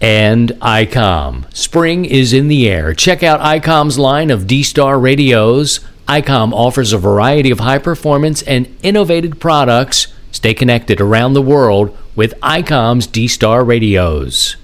and ICOM. Spring is in the air. Check out ICOM's line of D Star radios. ICOM offers a variety of high performance and innovative products. Stay connected around the world with ICOM's D Star radios.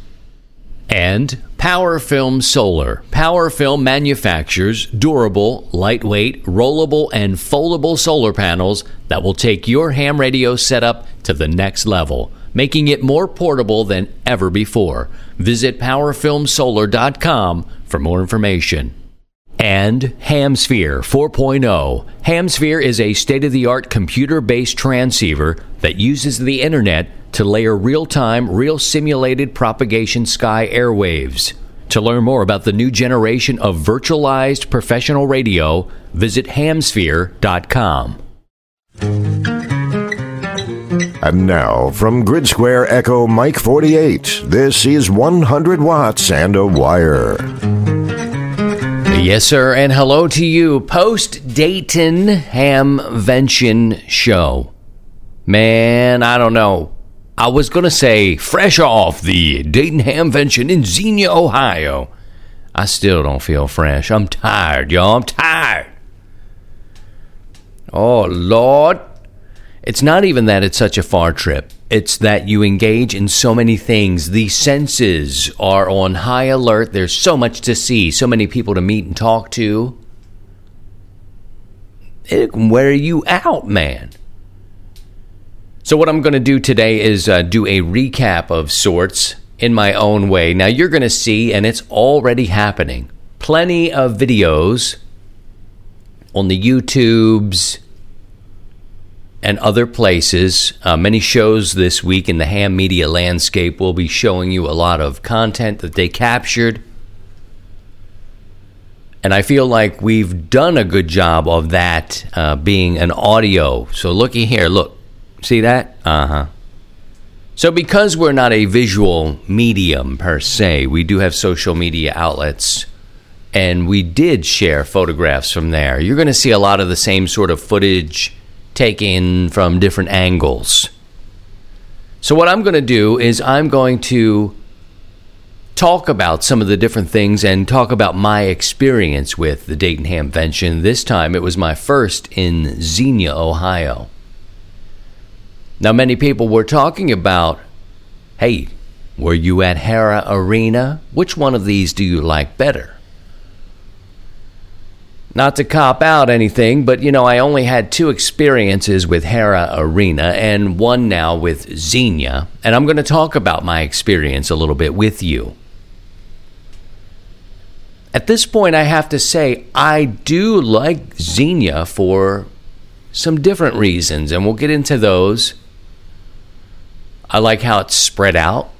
And Power Film Solar. Power Film manufactures durable, lightweight, rollable, and foldable solar panels that will take your ham radio setup to the next level making it more portable than ever before. Visit powerfilmsolar.com for more information. And Hamsphere 4.0. Hamsphere is a state of the art computer based transceiver that uses the internet to layer real time, real simulated propagation sky airwaves. To learn more about the new generation of virtualized professional radio, visit hamsphere.com. And now, from Grid Square Echo Mike 48, this is 100 Watts and a Wire. Yes, sir, and hello to you. Post Dayton Hamvention show. Man, I don't know. I was going to say fresh off the Dayton Hamvention in Xenia, Ohio. I still don't feel fresh. I'm tired, y'all. I'm tired. Oh, Lord. It's not even that it's such a far trip. It's that you engage in so many things. The senses are on high alert. There's so much to see, so many people to meet and talk to. It can wear you out, man. So, what I'm going to do today is uh, do a recap of sorts in my own way. Now, you're going to see, and it's already happening, plenty of videos on the YouTubes and other places. Uh, many shows this week in the ham media landscape will be showing you a lot of content that they captured. And I feel like we've done a good job of that uh, being an audio. So, looky here, look. See that? Uh huh. So, because we're not a visual medium per se, we do have social media outlets and we did share photographs from there. You're going to see a lot of the same sort of footage taken from different angles. So, what I'm going to do is I'm going to talk about some of the different things and talk about my experience with the Dayton Hamvention. This time it was my first in Xenia, Ohio. Now, many people were talking about hey, were you at Hara Arena? Which one of these do you like better? Not to cop out anything, but you know, I only had two experiences with Hara Arena and one now with Xenia, and I'm going to talk about my experience a little bit with you. At this point, I have to say, I do like Xenia for some different reasons, and we'll get into those. I like how it's spread out.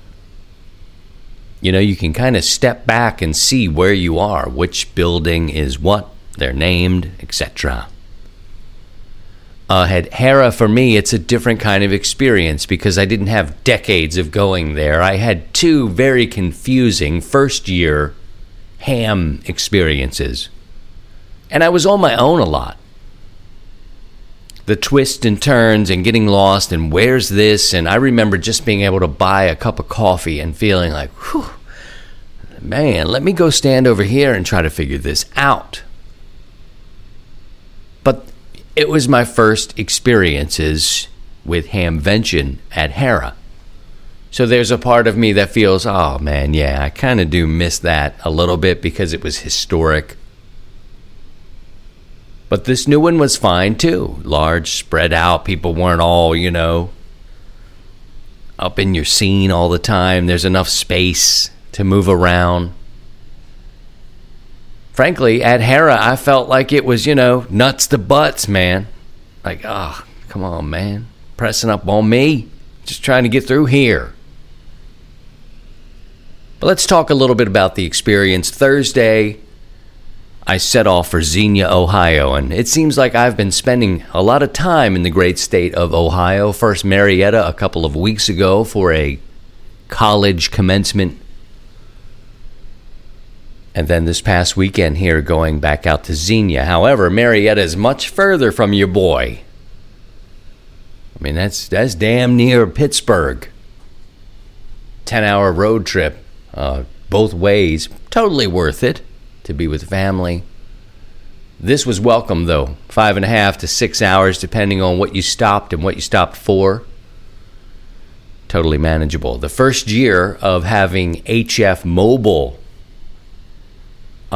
You know, you can kind of step back and see where you are, which building is what they're named, etc. Uh, had Hara for me, it's a different kind of experience because I didn't have decades of going there. I had two very confusing first year ham experiences, and I was on my own a lot. The twists and turns and getting lost and where's this? And I remember just being able to buy a cup of coffee and feeling like, whew, man, let me go stand over here and try to figure this out. It was my first experiences with Hamvention at Hara. So there's a part of me that feels, oh man, yeah, I kind of do miss that a little bit because it was historic. But this new one was fine too. Large, spread out. People weren't all, you know, up in your scene all the time. There's enough space to move around frankly, at Hara, I felt like it was, you know, nuts to butts, man. Like, oh, come on, man. Pressing up on me. Just trying to get through here. But let's talk a little bit about the experience. Thursday, I set off for Xenia, Ohio, and it seems like I've been spending a lot of time in the great state of Ohio. First, Marietta a couple of weeks ago for a college commencement. And then this past weekend here, going back out to Xenia. However, Marietta is much further from your boy. I mean, that's that's damn near Pittsburgh. Ten hour road trip, uh, both ways, totally worth it to be with family. This was welcome though, five and a half to six hours, depending on what you stopped and what you stopped for. Totally manageable. The first year of having HF Mobile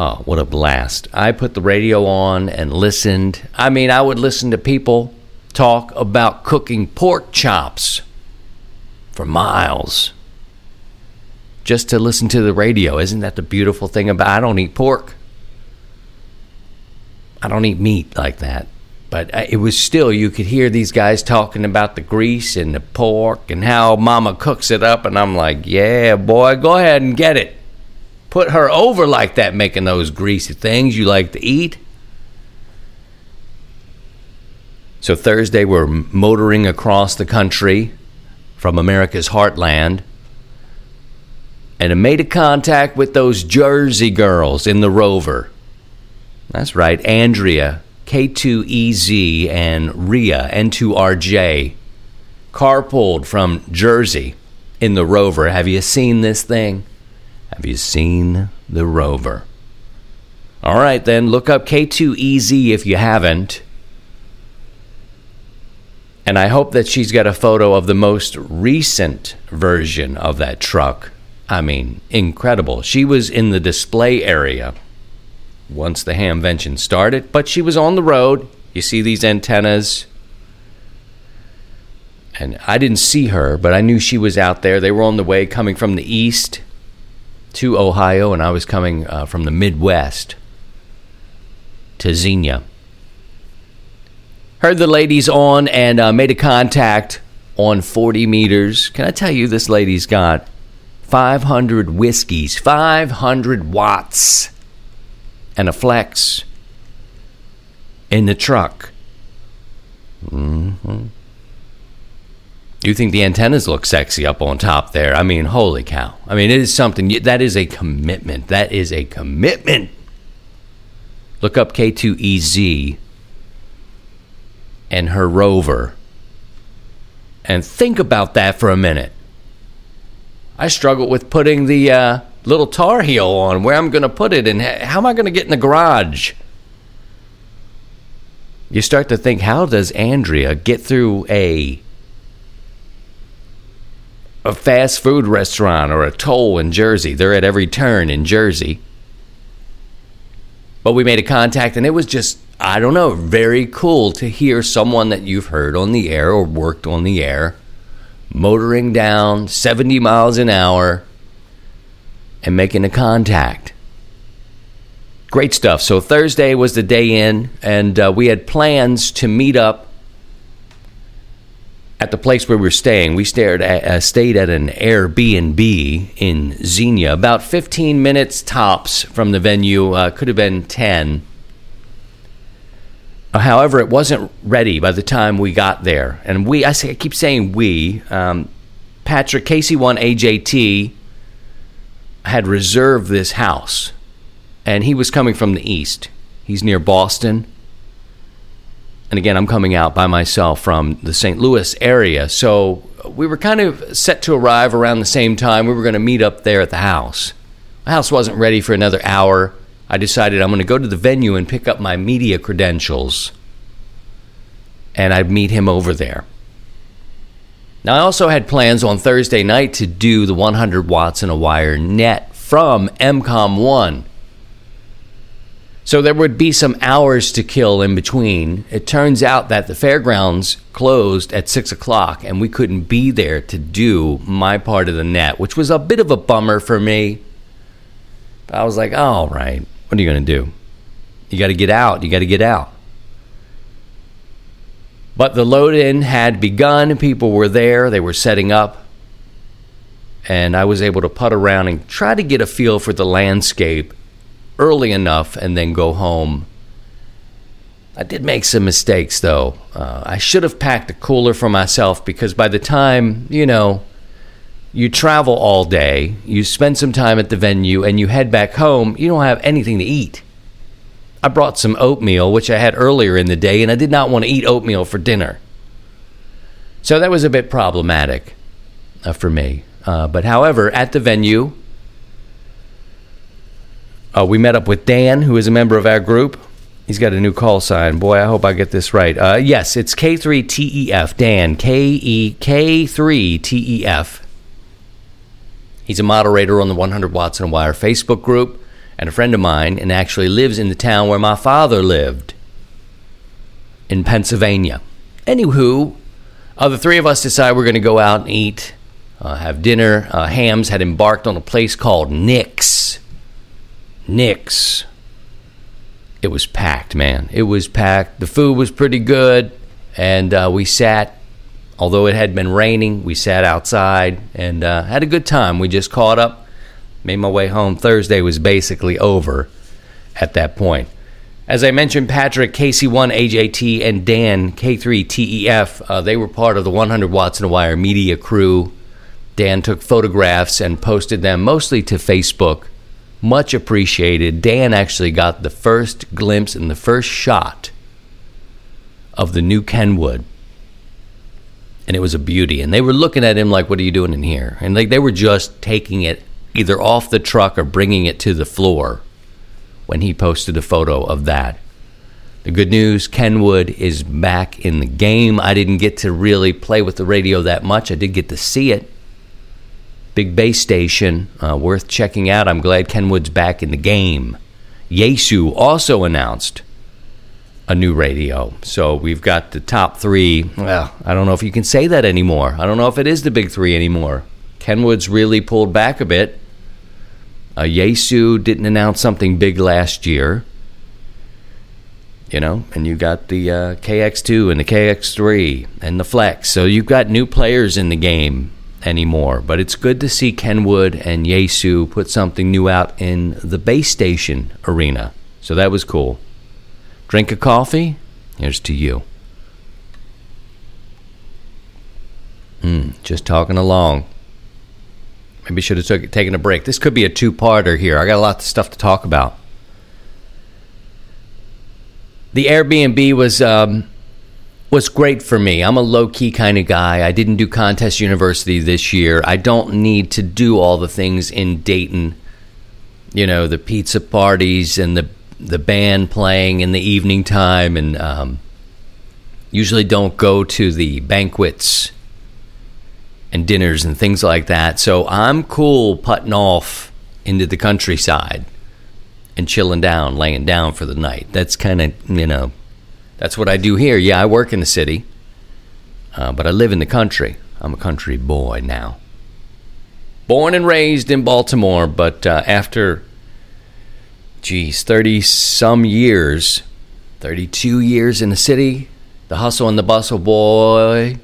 Oh, what a blast. I put the radio on and listened. I mean, I would listen to people talk about cooking pork chops for miles just to listen to the radio. Isn't that the beautiful thing about I don't eat pork. I don't eat meat like that. But uh, it was still you could hear these guys talking about the grease and the pork and how mama cooks it up and I'm like, "Yeah, boy, go ahead and get it." Put her over like that, making those greasy things you like to eat. So Thursday, we're motoring across the country from America's heartland. And I made a contact with those Jersey girls in the Rover. That's right, Andrea, K2EZ, and Ria, N2RJ, carpooled from Jersey in the Rover. Have you seen this thing? Have you seen the rover? All right, then look up K2EZ if you haven't. And I hope that she's got a photo of the most recent version of that truck. I mean, incredible. She was in the display area once the hamvention started, but she was on the road. You see these antennas. And I didn't see her, but I knew she was out there. They were on the way coming from the east to Ohio, and I was coming uh, from the Midwest to Xenia. Heard the ladies on and uh, made a contact on 40 meters. Can I tell you, this lady's got 500 whiskeys, 500 watts, and a flex in the truck. Mm-hmm. You think the antennas look sexy up on top there? I mean, holy cow. I mean, it is something that is a commitment. That is a commitment. Look up K2EZ and her rover and think about that for a minute. I struggle with putting the uh, little Tarheel on where I'm going to put it and how am I going to get in the garage? You start to think, how does Andrea get through a a fast food restaurant or a toll in Jersey. They're at every turn in Jersey. But we made a contact, and it was just, I don't know, very cool to hear someone that you've heard on the air or worked on the air motoring down 70 miles an hour and making a contact. Great stuff. So Thursday was the day in, and uh, we had plans to meet up at the place where we were staying, we stayed at, uh, stayed at an Airbnb in Xenia, about 15 minutes tops from the venue, uh, could have been 10. Uh, however, it wasn't ready by the time we got there. And we, I, say, I keep saying we, um, Patrick, KC1AJT had reserved this house. And he was coming from the east. He's near Boston and again, I'm coming out by myself from the St. Louis area. So we were kind of set to arrive around the same time. We were going to meet up there at the house. The house wasn't ready for another hour. I decided I'm going to go to the venue and pick up my media credentials. And I'd meet him over there. Now, I also had plans on Thursday night to do the 100 watts in a wire net from MCOM 1 so there would be some hours to kill in between. It turns out that the fairgrounds closed at six o'clock and we couldn't be there to do my part of the net, which was a bit of a bummer for me. But I was like, all right, what are you going to do? You got to get out. You got to get out. But the load in had begun. People were there. They were setting up. and I was able to putt around and try to get a feel for the landscape early enough and then go home. I did make some mistakes though. Uh, I should have packed a cooler for myself because by the time, you know, you travel all day, you spend some time at the venue, and you head back home, you don't have anything to eat. I brought some oatmeal, which I had earlier in the day, and I did not want to eat oatmeal for dinner. So that was a bit problematic uh, for me. Uh, but however, at the venue, uh, we met up with Dan, who is a member of our group. He's got a new call sign. Boy, I hope I get this right. Uh, yes, it's K3TEF. Dan, K E K3TEF. He's a moderator on the 100 Watts and Wire Facebook group and a friend of mine, and actually lives in the town where my father lived in Pennsylvania. Anywho, uh, the three of us decided we're going to go out and eat, uh, have dinner. Uh, Hams had embarked on a place called Nick's. Nick's. It was packed, man. It was packed. The food was pretty good, and uh, we sat although it had been raining, we sat outside and uh, had a good time. We just caught up, made my way home. Thursday was basically over at that point. As I mentioned, Patrick, KC1 AJT, and Dan, K3TEF, uh, they were part of the 100 Watts and Wire media crew. Dan took photographs and posted them mostly to Facebook. Much appreciated. Dan actually got the first glimpse and the first shot of the new Kenwood and it was a beauty. And they were looking at him like, "What are you doing in here?" And they were just taking it either off the truck or bringing it to the floor when he posted a photo of that. The good news Kenwood is back in the game. I didn't get to really play with the radio that much. I did get to see it. Big base station, uh, worth checking out. I'm glad Kenwood's back in the game. Yaesu also announced a new radio. So we've got the top three. Well, I don't know if you can say that anymore. I don't know if it is the big three anymore. Kenwood's really pulled back a bit. Uh, Yaesu didn't announce something big last year. You know, and you got the uh, KX2 and the KX3 and the Flex. So you've got new players in the game anymore. But it's good to see Kenwood and Yaesu put something new out in the base station arena. So that was cool. Drink a coffee? Here's to you. Mm, just talking along. Maybe should have took, taken a break. This could be a two-parter here. I got a lot of stuff to talk about. The Airbnb was um, was great for me. I'm a low key kind of guy. I didn't do contest university this year. I don't need to do all the things in Dayton. You know, the pizza parties and the the band playing in the evening time, and um, usually don't go to the banquets and dinners and things like that. So I'm cool putting off into the countryside and chilling down, laying down for the night. That's kind of, you know, that's what I do here. Yeah, I work in the city, uh, but I live in the country. I'm a country boy now. Born and raised in Baltimore, but uh, after geez, 30 some years, 32 years in the city, the hustle and the bustle, boy.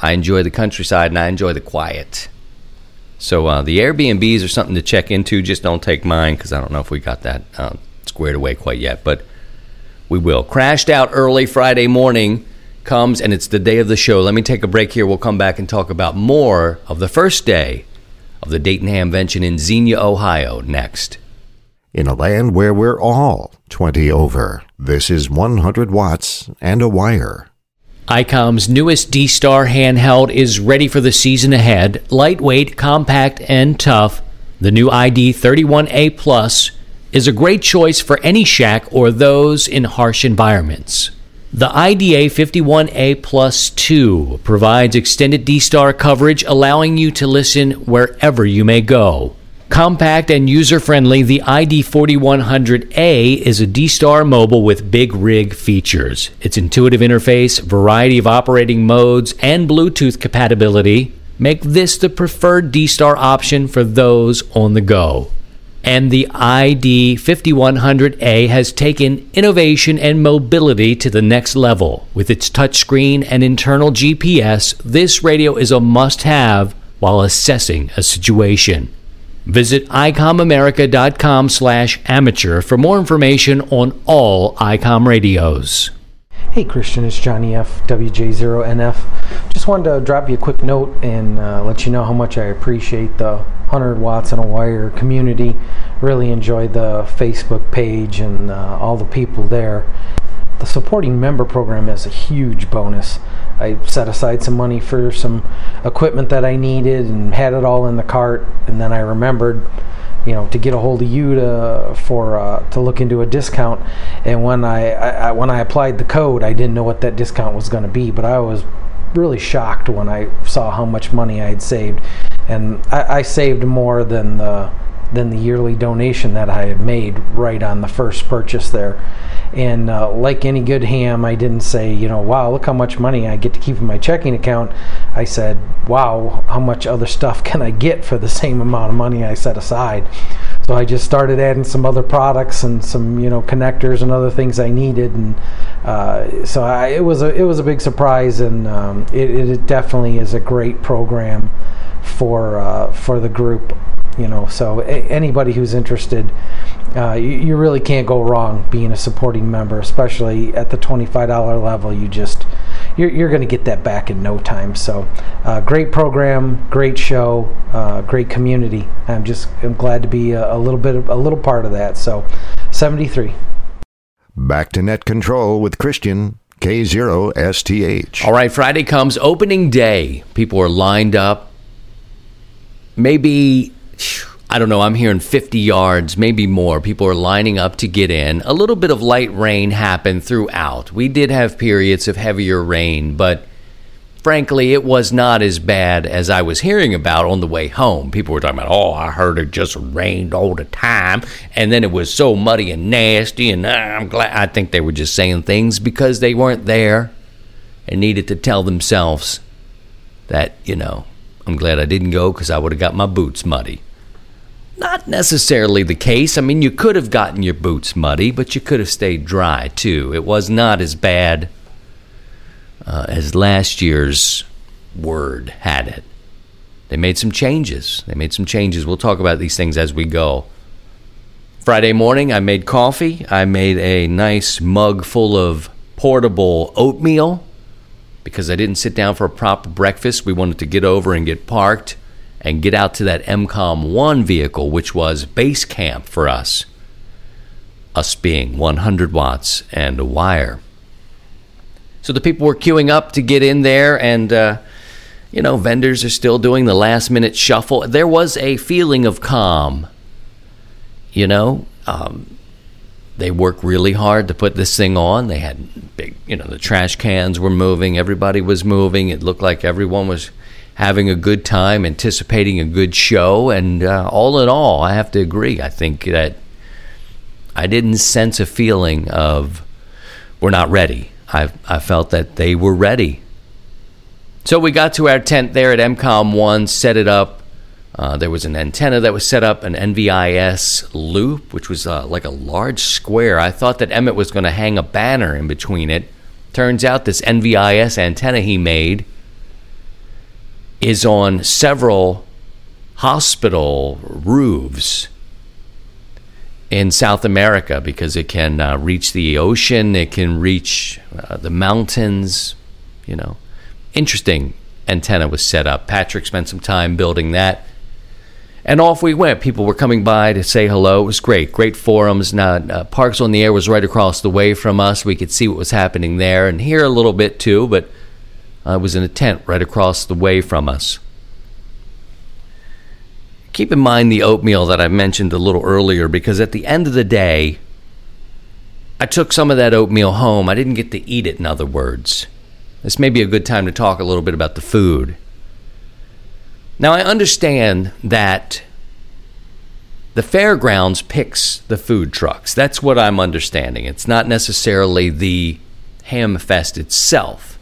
I enjoy the countryside and I enjoy the quiet. So uh, the Airbnbs are something to check into. Just don't take mine because I don't know if we got that uh, squared away quite yet, but we will. Crashed out early Friday morning comes and it's the day of the show. Let me take a break here. We'll come back and talk about more of the first day of the Dayton Hamvention in Xenia, Ohio next in a land where we're all 20 over. This is 100 watts and a wire. ICOM's newest D Star handheld is ready for the season ahead. Lightweight, compact, and tough, the new ID 31A Plus is a great choice for any shack or those in harsh environments. The ID 51A Plus 2 provides extended D Star coverage, allowing you to listen wherever you may go. Compact and user friendly, the ID 4100A is a D Star mobile with big rig features. Its intuitive interface, variety of operating modes, and Bluetooth compatibility make this the preferred D Star option for those on the go. And the ID 5100A has taken innovation and mobility to the next level. With its touchscreen and internal GPS, this radio is a must have while assessing a situation. Visit icomamerica.com slash amateur for more information on all ICOM radios. Hey Christian, it's Johnny F, WJ0NF. Just wanted to drop you a quick note and uh, let you know how much I appreciate the 100 watts and a wire community. Really enjoyed the Facebook page and uh, all the people there. The supporting member program is a huge bonus. I set aside some money for some equipment that I needed and had it all in the cart, and then I remembered, you know, to get a hold of you to for uh, to look into a discount. And when I, I when I applied the code, I didn't know what that discount was going to be, but I was really shocked when I saw how much money I had saved, and I, I saved more than the than the yearly donation that I had made right on the first purchase there. And uh, like any good ham, I didn't say, you know, wow, look how much money I get to keep in my checking account. I said, wow, how much other stuff can I get for the same amount of money I set aside? So I just started adding some other products and some, you know, connectors and other things I needed, and uh, so I, it was a it was a big surprise, and um, it, it, definitely is a great program for uh, for the group you know so a- anybody who's interested uh, you, you, really can't go wrong being a supporting member especially at the $25 level you just you're, you're going to get that back in no time so uh, great program great show uh, great community i'm just i'm glad to be a, a little bit of, a little part of that so 73 back to net control with christian K0STH. All right, Friday comes opening day. People are lined up. Maybe I don't know, I'm hearing 50 yards, maybe more. People are lining up to get in. A little bit of light rain happened throughout. We did have periods of heavier rain, but frankly, it was not as bad as I was hearing about on the way home. People were talking about, oh, I heard it just rained all the time, and then it was so muddy and nasty, and uh, I'm glad. I think they were just saying things because they weren't there and needed to tell themselves that, you know, I'm glad I didn't go because I would have got my boots muddy. Not necessarily the case. I mean, you could have gotten your boots muddy, but you could have stayed dry too. It was not as bad uh, as last year's word had it. They made some changes. They made some changes. We'll talk about these things as we go. Friday morning, I made coffee. I made a nice mug full of portable oatmeal because I didn't sit down for a proper breakfast. We wanted to get over and get parked and get out to that MCOM 1 vehicle, which was base camp for us, us being 100 watts and a wire. So the people were queuing up to get in there, and, uh, you know, vendors are still doing the last minute shuffle. There was a feeling of calm, you know. Um, they worked really hard to put this thing on. They had big, you know, the trash cans were moving, everybody was moving. It looked like everyone was having a good time, anticipating a good show, and uh, all in all, I have to agree. I think that I didn't sense a feeling of we're not ready. I I felt that they were ready. So we got to our tent there at MCOM One, set it up. Uh, there was an antenna that was set up, an NVIS loop, which was uh, like a large square. I thought that Emmett was going to hang a banner in between it. Turns out this NVIS antenna he made is on several hospital roofs in South America because it can uh, reach the ocean, it can reach uh, the mountains. You know, interesting antenna was set up. Patrick spent some time building that. And off we went. People were coming by to say hello. It was great. Great forums. Now, uh, Parks on the Air was right across the way from us. We could see what was happening there and hear a little bit too, but uh, was in a tent right across the way from us. Keep in mind the oatmeal that I mentioned a little earlier because at the end of the day, I took some of that oatmeal home. I didn't get to eat it, in other words. This may be a good time to talk a little bit about the food. Now, I understand that the fairgrounds picks the food trucks. That's what I'm understanding. It's not necessarily the ham fest itself.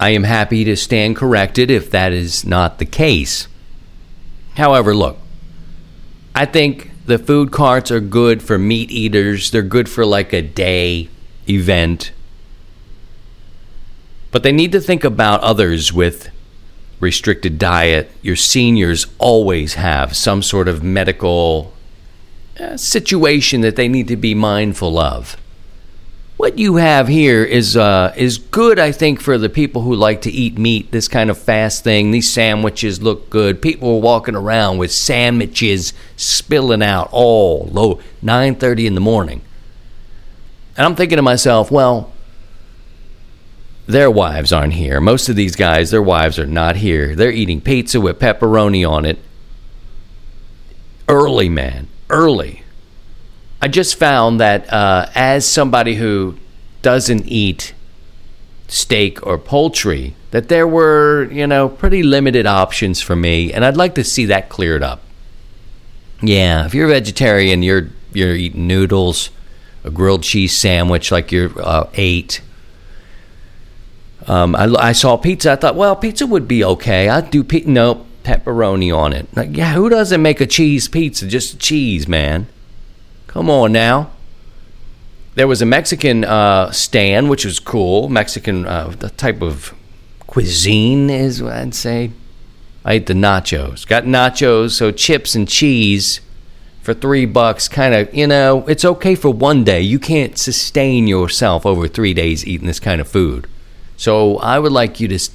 I am happy to stand corrected if that is not the case. However, look, I think the food carts are good for meat eaters, they're good for like a day event. But they need to think about others with restricted diet, your seniors always have some sort of medical uh, situation that they need to be mindful of. What you have here is uh, is good, I think, for the people who like to eat meat. This kind of fast thing. These sandwiches look good. People are walking around with sandwiches spilling out all low nine thirty in the morning, and I'm thinking to myself, well, their wives aren't here. Most of these guys, their wives are not here. They're eating pizza with pepperoni on it. Early, man, early. I just found that uh, as somebody who doesn't eat steak or poultry, that there were, you know, pretty limited options for me, and I'd like to see that cleared up. Yeah, if you're a vegetarian, you're you're eating noodles, a grilled cheese sandwich like you're uh, eight. Um, I, I, saw pizza. I thought, well, pizza would be okay. I'd do pizza. Nope, pepperoni on it. Like, yeah, who doesn't make a cheese pizza? Just cheese, man. Come on now. There was a Mexican uh, stand, which was cool. Mexican uh, the type of cuisine is what I'd say. I ate the nachos. Got nachos, so chips and cheese for three bucks. Kind of, you know, it's okay for one day. You can't sustain yourself over three days eating this kind of food. So I would like you to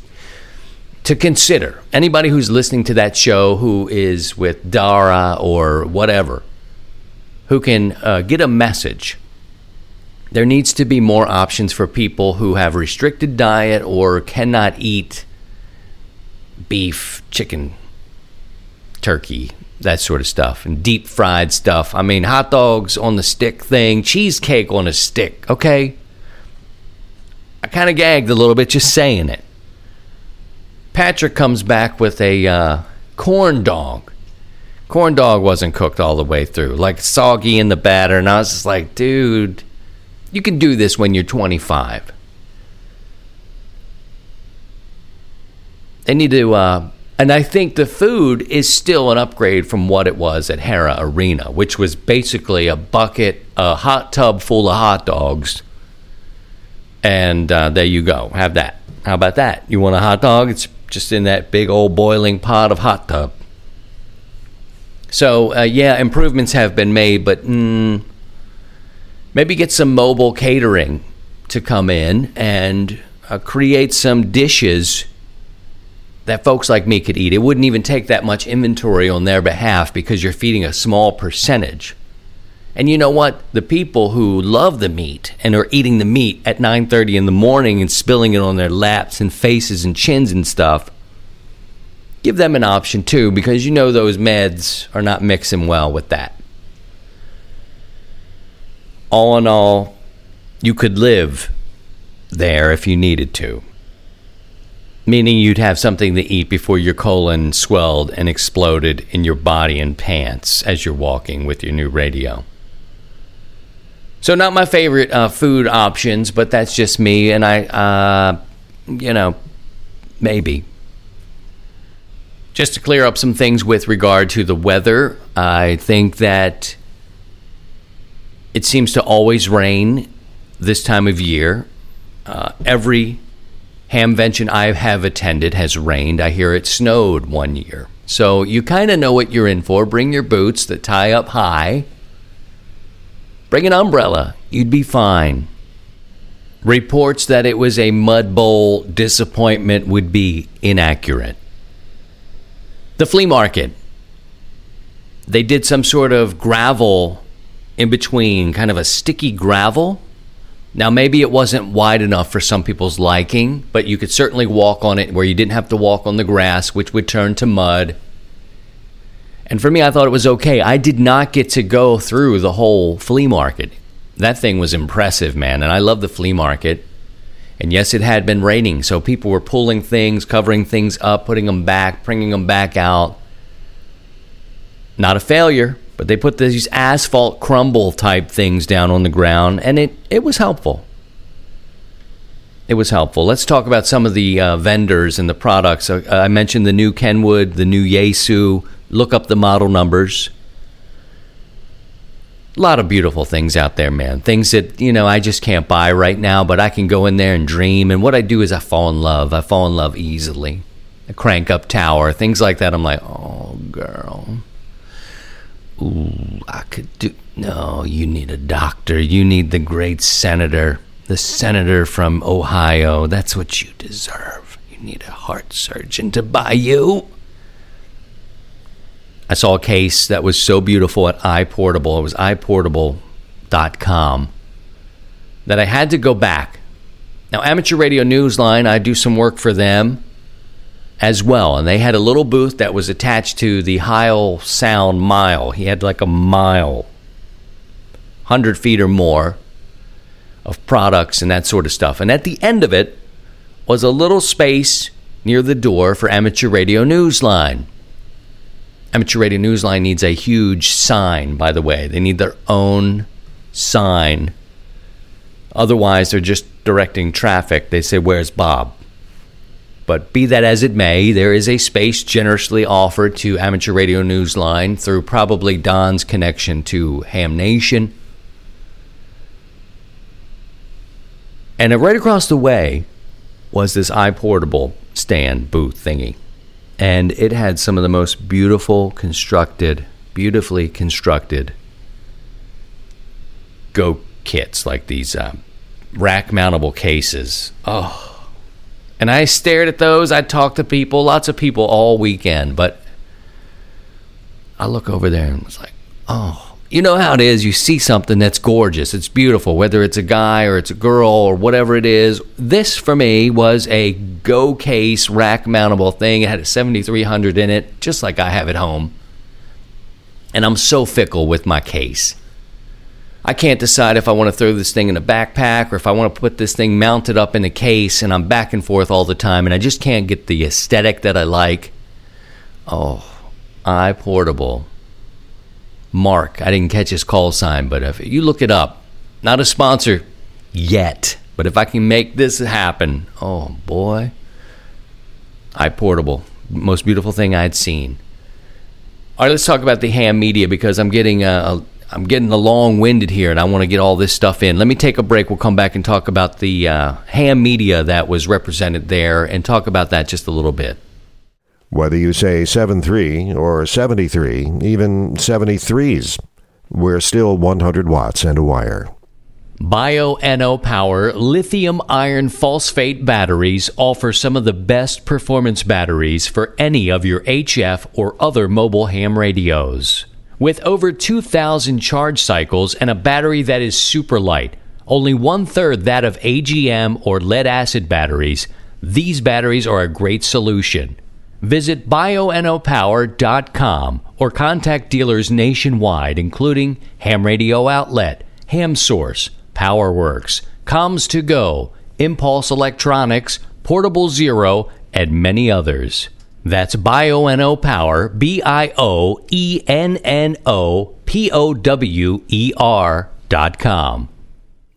to consider anybody who's listening to that show who is with DARA or whatever who can uh, get a message. There needs to be more options for people who have restricted diet or cannot eat beef, chicken, turkey, that sort of stuff, and deep fried stuff. I mean, hot dogs on the stick thing, cheesecake on a stick, okay? I kind of gagged a little bit just saying it. Patrick comes back with a uh, corn dog corn dog wasn't cooked all the way through, like soggy in the batter. And I was just like, dude, you can do this when you're 25. They need to, uh, and I think the food is still an upgrade from what it was at Hara Arena, which was basically a bucket, a hot tub full of hot dogs. And uh, there you go. Have that. How about that? You want a hot dog? It's just in that big old boiling pot of hot tub. So uh, yeah, improvements have been made, but mm, maybe get some mobile catering to come in and uh, create some dishes that folks like me could eat. It wouldn't even take that much inventory on their behalf because you're feeding a small percentage. And you know what? The people who love the meat and are eating the meat at 9:30 in the morning and spilling it on their laps and faces and chins and stuff give them an option too, because you know those meds are not mixing well with that. All in all, you could live there if you needed to. Meaning you'd have something to eat before your colon swelled and exploded in your body and pants as you're walking with your new radio. So, not my favorite uh, food options, but that's just me, and I, uh, you know, maybe just to clear up some things with regard to the weather, I think that it seems to always rain this time of year. Uh, every hamvention I have attended has rained. I hear it snowed one year. So you kind of know what you're in for. Bring your boots that tie up high. Bring an umbrella. You'd be fine. Reports that it was a mud bowl disappointment would be inaccurate. The flea market. They did some sort of gravel in between, kind of a sticky gravel. Now, maybe it wasn't wide enough for some people's liking, but you could certainly walk on it where you didn't have to walk on the grass, which would turn to mud. And for me, I thought it was okay. I did not get to go through the whole flea market. That thing was impressive, man. And I love the flea market. And yes, it had been raining, so people were pulling things, covering things up, putting them back, bringing them back out. Not a failure, but they put these asphalt crumble type things down on the ground, and it, it was helpful. It was helpful. Let's talk about some of the uh, vendors and the products. Uh, I mentioned the new Kenwood, the new Yaesu. Look up the model numbers a lot of beautiful things out there, man. Things that, you know, I just can't buy right now, but I can go in there and dream. And what I do is I fall in love. I fall in love easily. crank up tower, things like that. I'm like, oh, girl. Ooh, I could do. No, you need a doctor. You need the great senator, the senator from Ohio. That's what you deserve. You need a heart surgeon to buy you. I saw a case that was so beautiful at iPortable. It was iPortable.com that I had to go back. Now, Amateur Radio Newsline, I do some work for them as well. And they had a little booth that was attached to the Heil Sound Mile. He had like a mile, 100 feet or more of products and that sort of stuff. And at the end of it was a little space near the door for Amateur Radio Newsline. Amateur Radio Newsline needs a huge sign, by the way. They need their own sign. Otherwise, they're just directing traffic. They say, Where's Bob? But be that as it may, there is a space generously offered to Amateur Radio Newsline through probably Don's connection to Ham Nation. And right across the way was this iPortable stand booth thingy and it had some of the most beautiful constructed, beautifully constructed go kits, like these um, rack mountable cases. Oh, and I stared at those. I talked to people, lots of people all weekend, but I look over there and was like, oh, you know how it is. You see something that's gorgeous, it's beautiful, whether it's a guy or it's a girl or whatever it is. This for me was a go case rack mountable thing. It had a 7300 in it, just like I have at home. And I'm so fickle with my case. I can't decide if I want to throw this thing in a backpack or if I want to put this thing mounted up in a case, and I'm back and forth all the time, and I just can't get the aesthetic that I like. Oh, iPortable Mark. I didn't catch his call sign, but if you look it up, not a sponsor yet, but if I can make this happen, oh boy, iPortable, most beautiful thing I'd seen. All right, let's talk about the ham media because I'm getting uh, I'm getting a long winded here, and I want to get all this stuff in. Let me take a break. We'll come back and talk about the uh, ham media that was represented there, and talk about that just a little bit. Whether you say 73 or 73, even 73s, we're still 100 watts and a wire. Bioenno Power lithium iron phosphate batteries offer some of the best performance batteries for any of your HF or other mobile ham radios. With over 2,000 charge cycles and a battery that is super light, only one third that of AGM or lead acid batteries, these batteries are a great solution. Visit bioennopower.com or contact dealers nationwide, including Ham Radio Outlet, Ham Source, PowerWorks, Comms to Go, Impulse Electronics, Portable Zero, and many others. That's Bioenno Power, B I O E N N O P O W E R dot com.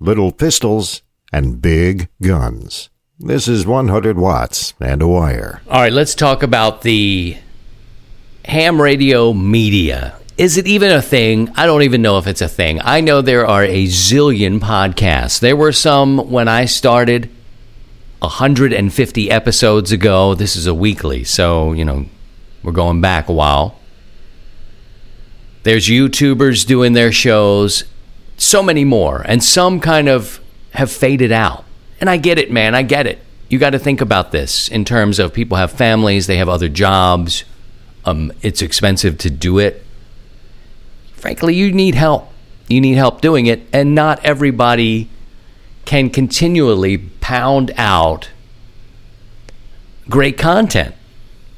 Little pistols and big guns. This is 100 watts and a wire. All right, let's talk about the ham radio media. Is it even a thing? I don't even know if it's a thing. I know there are a zillion podcasts. There were some when I started 150 episodes ago. This is a weekly, so, you know, we're going back a while. There's YouTubers doing their shows, so many more, and some kind of have faded out. And I get it, man. I get it. You got to think about this in terms of people have families, they have other jobs. Um, it's expensive to do it. Frankly, you need help. You need help doing it, and not everybody can continually pound out great content.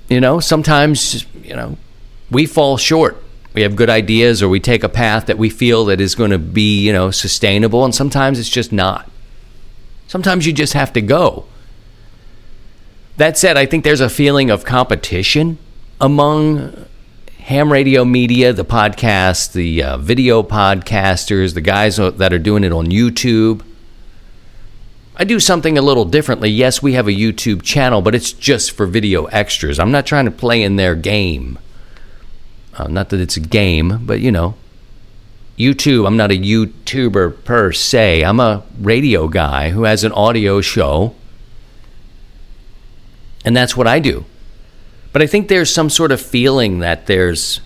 You know, sometimes, you know, we fall short. We have good ideas or we take a path that we feel that is going to be, you know, sustainable and sometimes it's just not. Sometimes you just have to go. That said, I think there's a feeling of competition among ham radio media, the podcasts, the uh, video podcasters, the guys that are doing it on YouTube. I do something a little differently. Yes, we have a YouTube channel, but it's just for video extras. I'm not trying to play in their game. Uh, not that it's a game, but you know, YouTube, I'm not a YouTuber per se. I'm a radio guy who has an audio show. And that's what I do. But I think there's some sort of feeling that there's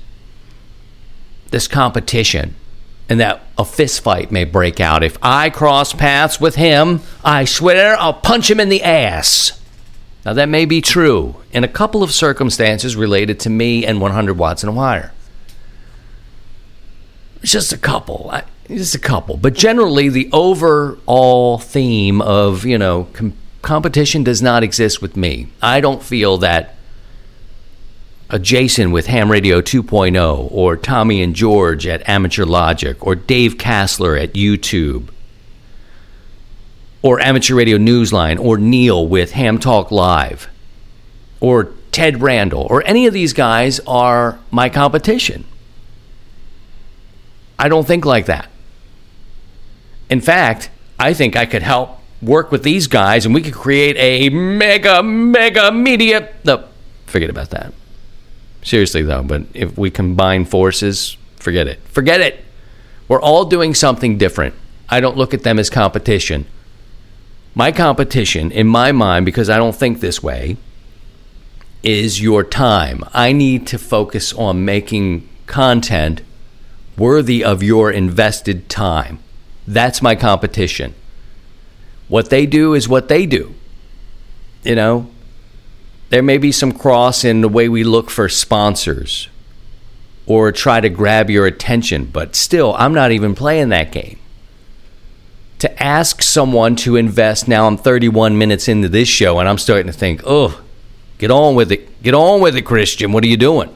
this competition and that a fist fight may break out. If I cross paths with him, I swear I'll punch him in the ass. Now, that may be true in a couple of circumstances related to me and 100 watts and a wire. Just a couple. Just a couple. But generally, the overall theme of, you know, com- competition does not exist with me. I don't feel that a Jason with Ham Radio 2.0, or Tommy and George at Amateur Logic, or Dave Casler at YouTube, or Amateur Radio Newsline, or Neil with Ham Talk Live, or Ted Randall, or any of these guys are my competition. I don't think like that. In fact, I think I could help work with these guys and we could create a mega, mega media. No, forget about that. Seriously, though, but if we combine forces, forget it. Forget it. We're all doing something different. I don't look at them as competition. My competition, in my mind, because I don't think this way, is your time. I need to focus on making content worthy of your invested time. That's my competition. What they do is what they do. You know, there may be some cross in the way we look for sponsors or try to grab your attention, but still, I'm not even playing that game. To ask someone to invest, now I'm 31 minutes into this show and I'm starting to think, oh, get on with it. Get on with it, Christian. What are you doing?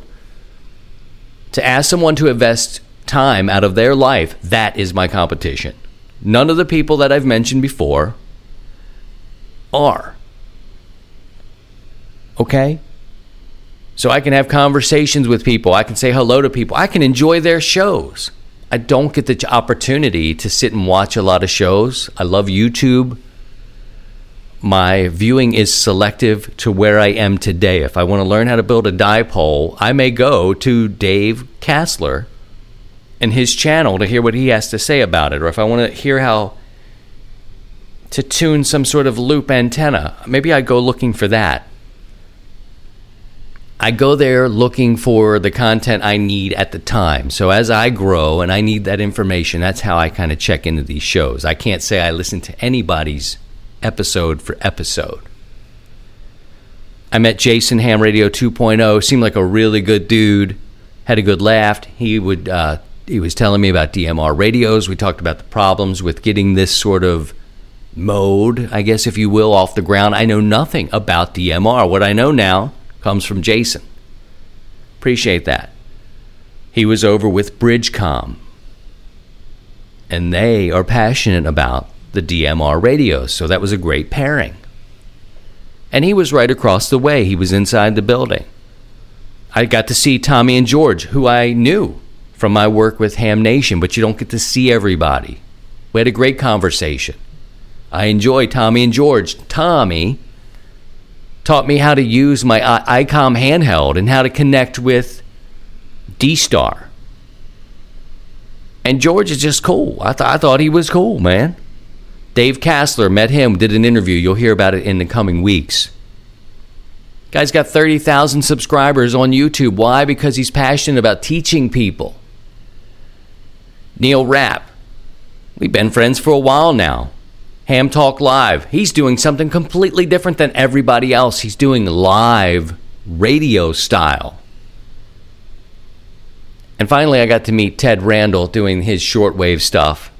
To ask someone to invest time out of their life, that is my competition. None of the people that I've mentioned before are. Okay? So I can have conversations with people. I can say hello to people. I can enjoy their shows. I don't get the opportunity to sit and watch a lot of shows. I love YouTube. My viewing is selective to where I am today. If I want to learn how to build a dipole, I may go to Dave Casler and his channel to hear what he has to say about it. Or if I want to hear how to tune some sort of loop antenna, maybe I go looking for that. I go there looking for the content I need at the time. So as I grow and I need that information, that's how I kind of check into these shows. I can't say I listen to anybody's episode for episode. I met Jason Ham Radio 2.0. Seemed like a really good dude. Had a good laugh. He would uh, he was telling me about DMR radios. We talked about the problems with getting this sort of mode, I guess, if you will, off the ground. I know nothing about DMR. What I know now comes from Jason. Appreciate that. He was over with Bridgecom, and they are passionate about the DMR radios, so that was a great pairing. And he was right across the way, he was inside the building. I got to see Tommy and George, who I knew from my work with Ham Nation, but you don't get to see everybody. We had a great conversation. I enjoy Tommy and George. Tommy taught me how to use my ICOM handheld and how to connect with D Star. And George is just cool. I, th- I thought he was cool, man. Dave Casler met him, did an interview. You'll hear about it in the coming weeks. Guy's got 30,000 subscribers on YouTube. Why? Because he's passionate about teaching people. Neil Rapp. We've been friends for a while now. Ham Talk Live. He's doing something completely different than everybody else. He's doing live radio style. And finally, I got to meet Ted Randall doing his shortwave stuff.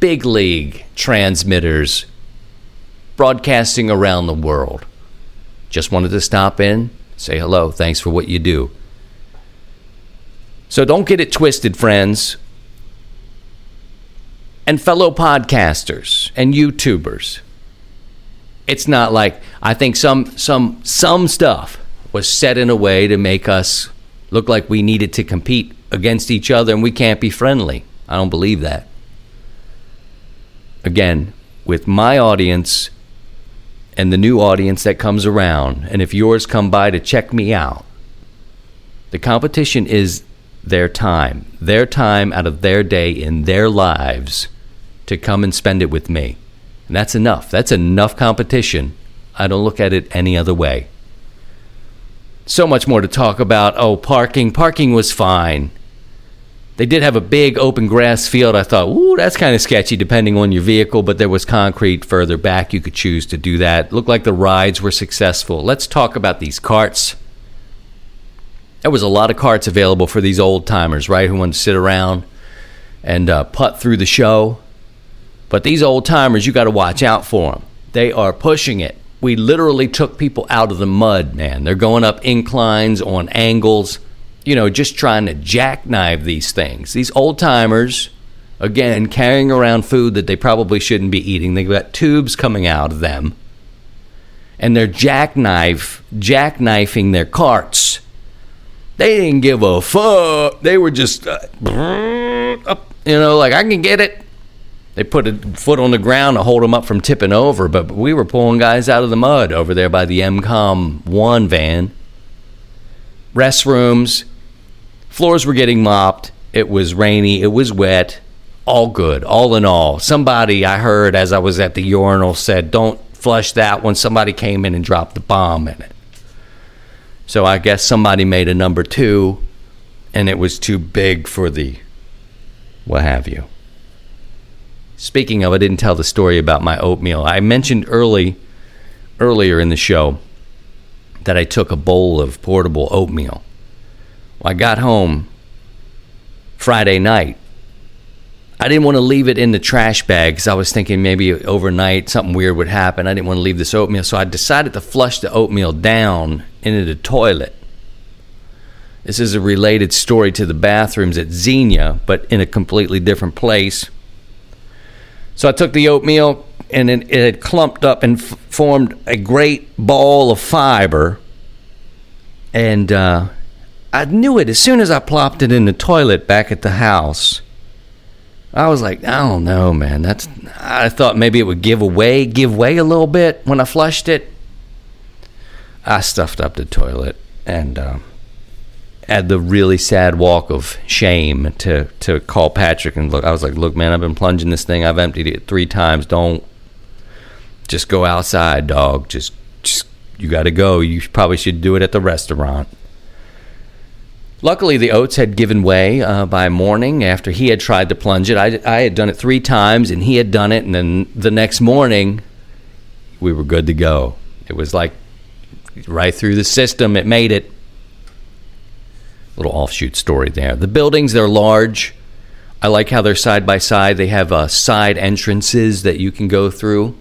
Big league transmitters, broadcasting around the world. Just wanted to stop in, say hello, thanks for what you do. So don't get it twisted, friends and fellow podcasters and YouTubers. It's not like I think some some some stuff was set in a way to make us look like we needed to compete against each other and we can't be friendly. I don't believe that. Again, with my audience and the new audience that comes around, and if yours come by to check me out, the competition is their time, their time out of their day in their lives to come and spend it with me. And that's enough. That's enough competition. I don't look at it any other way. So much more to talk about. Oh, parking. Parking was fine. They did have a big open grass field. I thought, ooh, that's kind of sketchy depending on your vehicle, but there was concrete further back. You could choose to do that. Looked like the rides were successful. Let's talk about these carts. There was a lot of carts available for these old timers, right, who wanted to sit around and uh, putt through the show. But these old timers, you got to watch out for them. They are pushing it. We literally took people out of the mud, man. They're going up inclines on angles you know, just trying to jackknife these things. These old timers, again, carrying around food that they probably shouldn't be eating. They've got tubes coming out of them. And they're jackknife, jackknifing their carts. They didn't give a fuck. They were just, uh, you know, like, I can get it. They put a foot on the ground to hold them up from tipping over, but we were pulling guys out of the mud over there by the MCOM 1 van. Restrooms, Floors were getting mopped. It was rainy. It was wet. All good. All in all, somebody I heard as I was at the urinal said, "Don't flush that." When somebody came in and dropped the bomb in it. So I guess somebody made a number two, and it was too big for the what have you. Speaking of, I didn't tell the story about my oatmeal. I mentioned early earlier in the show that I took a bowl of portable oatmeal I got home Friday night. I didn't want to leave it in the trash bag because I was thinking maybe overnight something weird would happen. I didn't want to leave this oatmeal, so I decided to flush the oatmeal down into the toilet. This is a related story to the bathrooms at Xenia, but in a completely different place. So I took the oatmeal and it, it had clumped up and f- formed a great ball of fiber. And uh, I knew it as soon as I plopped it in the toilet back at the house. I was like, I don't know, man. That's. I thought maybe it would give away, give way a little bit when I flushed it. I stuffed up the toilet and uh, had the really sad walk of shame to to call Patrick and look. I was like, look, man, I've been plunging this thing. I've emptied it three times. Don't just go outside, dog. Just, just you got to go. You probably should do it at the restaurant. Luckily, the oats had given way uh, by morning after he had tried to plunge it. I, I had done it three times, and he had done it, and then the next morning, we were good to go. It was like right through the system, it made it. Little offshoot story there. The buildings, they're large. I like how they're side by side. They have uh, side entrances that you can go through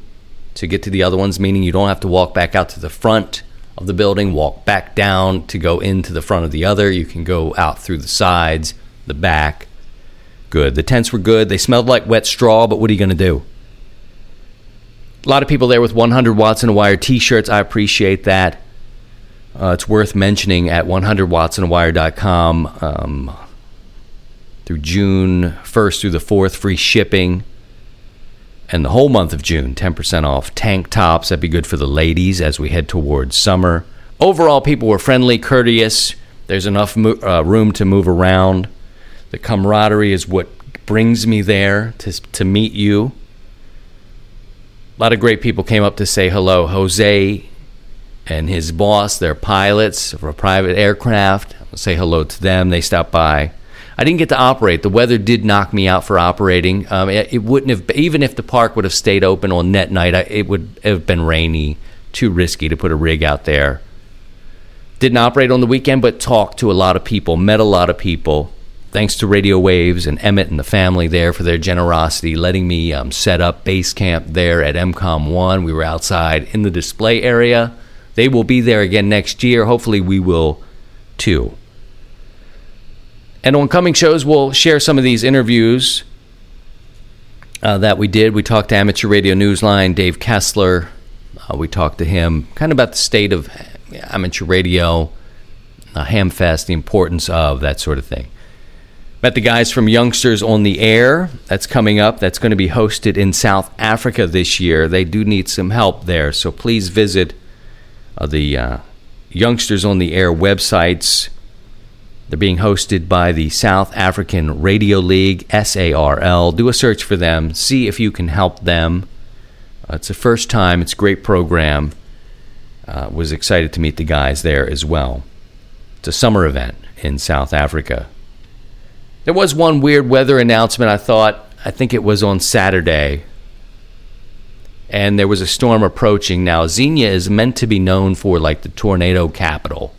to get to the other ones, meaning you don't have to walk back out to the front of the building, walk back down to go into the front of the other. You can go out through the sides, the back. Good. The tents were good. They smelled like wet straw, but what are you going to do? A lot of people there with 100 watts and a wire t shirts. I appreciate that. Uh, it's worth mentioning at 100wattsandawire.com um, through June 1st through the 4th, free shipping and the whole month of June, 10% off tank tops. That'd be good for the ladies as we head towards summer. Overall, people were friendly, courteous. There's enough mo- uh, room to move around. The camaraderie is what brings me there to, to meet you. A lot of great people came up to say hello. Jose and his boss, they're pilots for a private aircraft. I'll say hello to them. They stopped by. I didn't get to operate. The weather did knock me out for operating. Um, it, it, wouldn't have, even if the park would have stayed open on net night, I, it would have been rainy, too risky to put a rig out there. Didn't operate on the weekend, but talked to a lot of people, met a lot of people. Thanks to Radio Waves and Emmett and the family there for their generosity, letting me um, set up base camp there at MCOM 1. We were outside in the display area. They will be there again next year. Hopefully, we will too. And on coming shows, we'll share some of these interviews uh, that we did. We talked to Amateur Radio Newsline, Dave Casler. Uh, we talked to him kind of about the state of amateur radio, uh, Hamfest, the importance of that sort of thing. Met the guys from Youngsters on the Air. That's coming up. That's going to be hosted in South Africa this year. They do need some help there, so please visit uh, the uh, Youngsters on the Air websites they're being hosted by the South African Radio League, SARL. Do a search for them, see if you can help them. Uh, it's the first time, it's a great program. Uh, was excited to meet the guys there as well. It's a summer event in South Africa. There was one weird weather announcement I thought, I think it was on Saturday. And there was a storm approaching. Now, Xenia is meant to be known for like the tornado capital.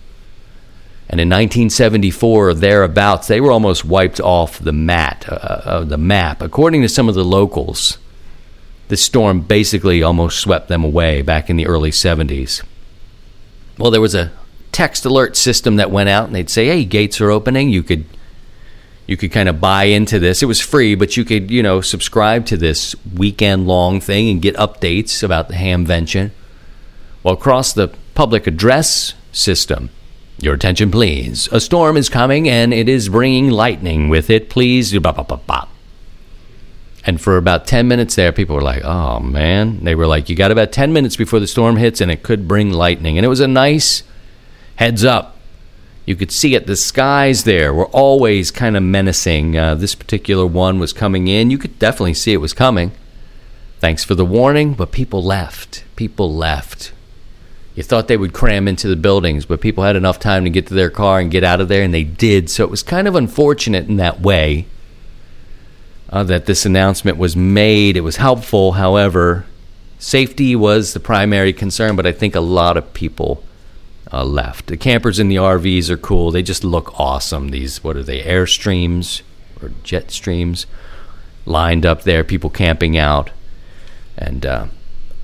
And in 1974 or thereabouts, they were almost wiped off the mat, uh, uh, the map. According to some of the locals, the storm basically almost swept them away back in the early 70s. Well, there was a text alert system that went out, and they'd say, "Hey, gates are opening. You could." You could kind of buy into this. It was free, but you could, you know, subscribe to this weekend long thing and get updates about the hamvention. Well, across the public address system, your attention, please. A storm is coming and it is bringing lightning with it. Please. And for about 10 minutes there, people were like, oh man. They were like, you got about 10 minutes before the storm hits and it could bring lightning. And it was a nice heads up. You could see it. The skies there were always kind of menacing. Uh, this particular one was coming in. You could definitely see it was coming. Thanks for the warning, but people left. People left. You thought they would cram into the buildings, but people had enough time to get to their car and get out of there, and they did. So it was kind of unfortunate in that way uh, that this announcement was made. It was helpful, however, safety was the primary concern, but I think a lot of people uh, left. The campers in the RVs are cool. They just look awesome. These, what are they, Airstreams or jet streams lined up there, people camping out. And uh,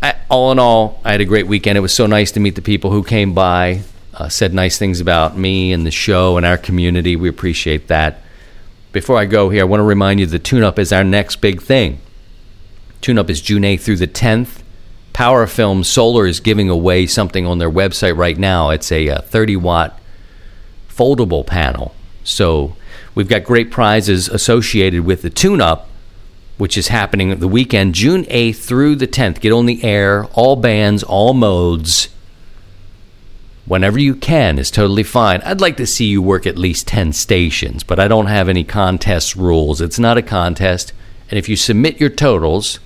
I, all in all, I had a great weekend. It was so nice to meet the people who came by, uh, said nice things about me and the show and our community. We appreciate that before I go here, I want to remind you the tune up is our next big thing. Tune up is June 8th through the 10th. PowerFilm Solar is giving away something on their website right now. It's a, a uh, 30 watt foldable panel. So we've got great prizes associated with the tune up, which is happening the weekend, June 8th through the 10th. Get on the air, all bands, all modes whenever you can is totally fine. I'd like to see you work at least 10 stations, but I don't have any contest rules. It's not a contest. And if you submit your totals,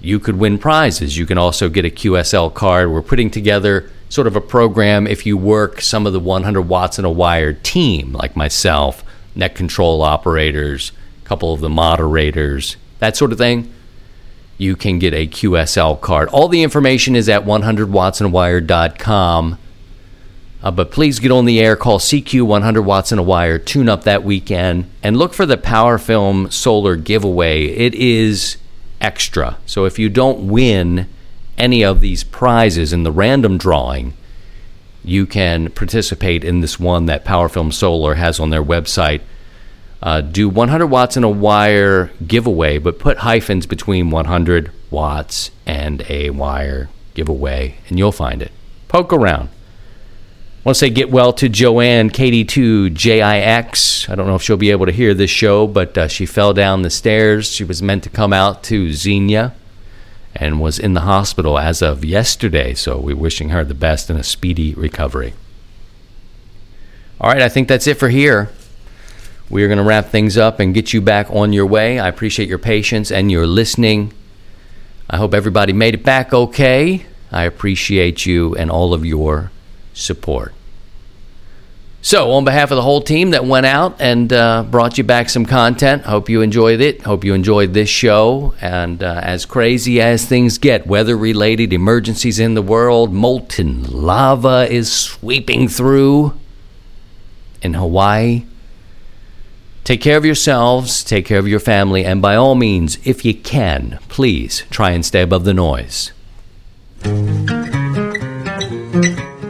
you could win prizes. You can also get a QSL card. We're putting together sort of a program if you work some of the 100 watts and a wire team, like myself, net control operators, a couple of the moderators, that sort of thing. You can get a QSL card. All the information is at 100wattsandawire.com. Uh, but please get on the air, call CQ 100 watts and a wire, tune up that weekend, and look for the PowerFilm Solar giveaway. It is extra. So if you don't win any of these prizes in the random drawing, you can participate in this one that PowerFilm Solar has on their website. Uh, do 100 watts and a wire giveaway, but put hyphens between 100 watts and a wire giveaway, and you'll find it. Poke around want to say get well to Joanne KD2JIX. I don't know if she'll be able to hear this show, but uh, she fell down the stairs. She was meant to come out to Xenia and was in the hospital as of yesterday. So we're wishing her the best and a speedy recovery. All right, I think that's it for here. We are going to wrap things up and get you back on your way. I appreciate your patience and your listening. I hope everybody made it back okay. I appreciate you and all of your support. So, on behalf of the whole team that went out and uh, brought you back some content, hope you enjoyed it. Hope you enjoyed this show. And uh, as crazy as things get, weather related emergencies in the world, molten lava is sweeping through in Hawaii. Take care of yourselves, take care of your family, and by all means, if you can, please try and stay above the noise.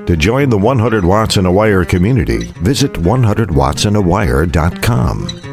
To join the 100 Watts and a Wire community, visit 100wattsandawire.com.